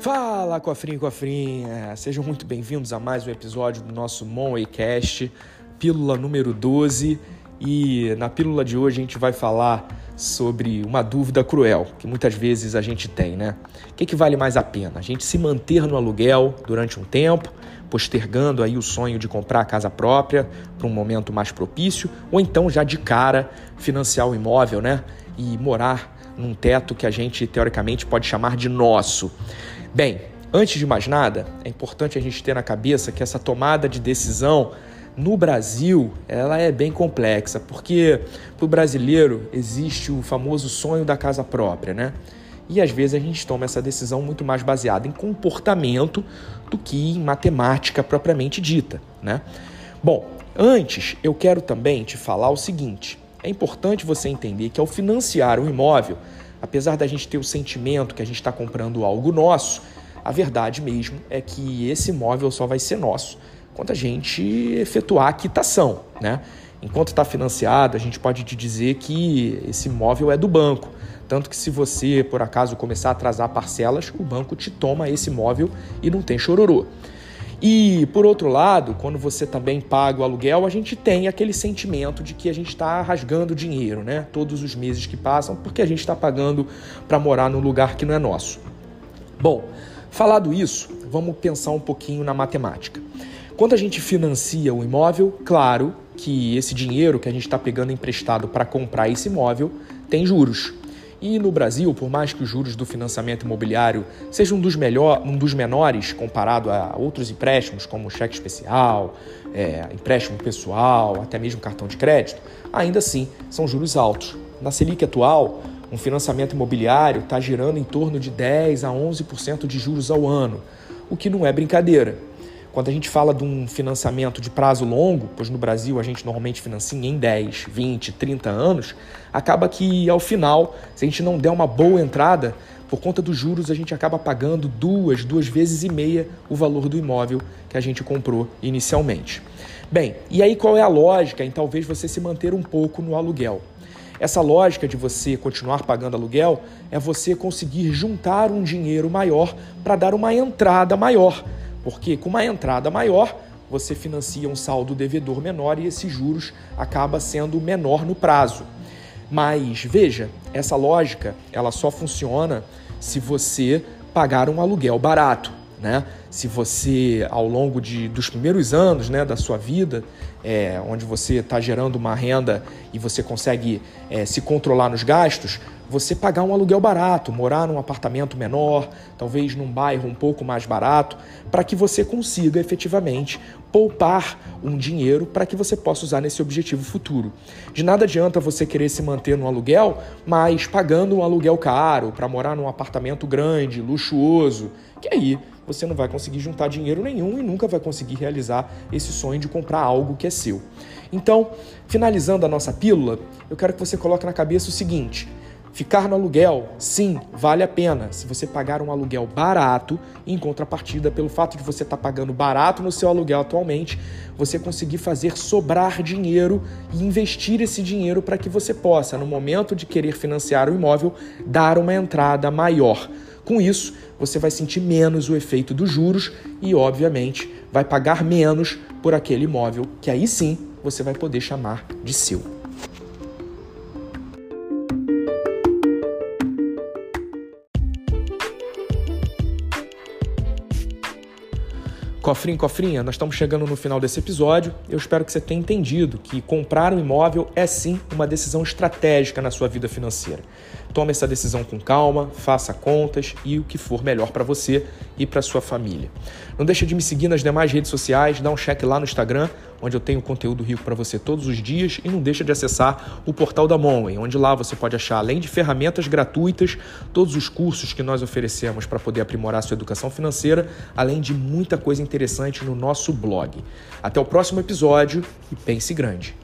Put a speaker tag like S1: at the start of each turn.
S1: Fala, cofrinho cofrinha! Sejam muito bem-vindos a mais um episódio do nosso Monwaycast, pílula número 12. E na pílula de hoje a gente vai falar sobre uma dúvida cruel que muitas vezes a gente tem, né? O que, que vale mais a pena? A gente se manter no aluguel durante um tempo, postergando aí o sonho de comprar a casa própria para um momento mais propício, ou então já de cara financiar o imóvel, né? E morar num teto que a gente teoricamente pode chamar de nosso. Bem, antes de mais nada, é importante a gente ter na cabeça que essa tomada de decisão no Brasil ela é bem complexa, porque para o brasileiro existe o famoso sonho da casa própria, né? E às vezes a gente toma essa decisão muito mais baseada em comportamento do que em matemática propriamente dita, né? Bom, antes eu quero também te falar o seguinte: é importante você entender que ao financiar um imóvel, apesar da gente ter o sentimento que a gente está comprando algo nosso, a verdade mesmo é que esse imóvel só vai ser nosso quando a gente efetuar a quitação, né? Enquanto está financiado, a gente pode te dizer que esse imóvel é do banco. Tanto que se você, por acaso, começar a atrasar parcelas, o banco te toma esse imóvel e não tem chororô. E, por outro lado, quando você também paga o aluguel, a gente tem aquele sentimento de que a gente está rasgando dinheiro, né? Todos os meses que passam, porque a gente está pagando para morar num lugar que não é nosso. Bom, falado isso, vamos pensar um pouquinho na matemática. Quando a gente financia o imóvel, claro que esse dinheiro que a gente está pegando emprestado para comprar esse imóvel tem juros. E no Brasil, por mais que os juros do financiamento imobiliário sejam um dos, melhor, um dos menores comparado a outros empréstimos, como cheque especial, é, empréstimo pessoal, até mesmo cartão de crédito, ainda assim são juros altos. Na Selic atual, um financiamento imobiliário está girando em torno de 10 a 11% de juros ao ano, o que não é brincadeira. Quando a gente fala de um financiamento de prazo longo, pois no Brasil a gente normalmente financia em 10, 20, 30 anos, acaba que ao final, se a gente não der uma boa entrada, por conta dos juros a gente acaba pagando duas, duas vezes e meia o valor do imóvel que a gente comprou inicialmente. Bem, e aí qual é a lógica em talvez você se manter um pouco no aluguel? Essa lógica de você continuar pagando aluguel é você conseguir juntar um dinheiro maior para dar uma entrada maior porque com uma entrada maior, você financia um saldo devedor menor e esses juros acaba sendo menor no prazo. Mas veja, essa lógica ela só funciona se você pagar um aluguel barato. Né? Se você, ao longo de, dos primeiros anos né, da sua vida, é, onde você está gerando uma renda e você consegue é, se controlar nos gastos, você pagar um aluguel barato, morar num apartamento menor, talvez num bairro um pouco mais barato, para que você consiga efetivamente poupar um dinheiro para que você possa usar nesse objetivo futuro. De nada adianta você querer se manter no aluguel, mas pagando um aluguel caro para morar num apartamento grande, luxuoso, que aí você não vai conseguir juntar dinheiro nenhum e nunca vai conseguir realizar esse sonho de comprar algo que é seu. Então, finalizando a nossa pílula, eu quero que você coloque na cabeça o seguinte: Ficar no aluguel, sim, vale a pena se você pagar um aluguel barato, em contrapartida, pelo fato de você estar tá pagando barato no seu aluguel atualmente, você conseguir fazer sobrar dinheiro e investir esse dinheiro para que você possa, no momento de querer financiar o imóvel, dar uma entrada maior. Com isso, você vai sentir menos o efeito dos juros e, obviamente, vai pagar menos por aquele imóvel que aí sim você vai poder chamar de seu. Cofrinho, cofrinha, nós estamos chegando no final desse episódio. Eu espero que você tenha entendido que comprar um imóvel é sim uma decisão estratégica na sua vida financeira. Tome essa decisão com calma, faça contas e o que for melhor para você e para sua família. Não deixe de me seguir nas demais redes sociais, dá um check lá no Instagram, onde eu tenho conteúdo rico para você todos os dias e não deixa de acessar o portal da Monway, onde lá você pode achar além de ferramentas gratuitas, todos os cursos que nós oferecemos para poder aprimorar sua educação financeira, além de muita coisa interessante no nosso blog. Até o próximo episódio e pense grande.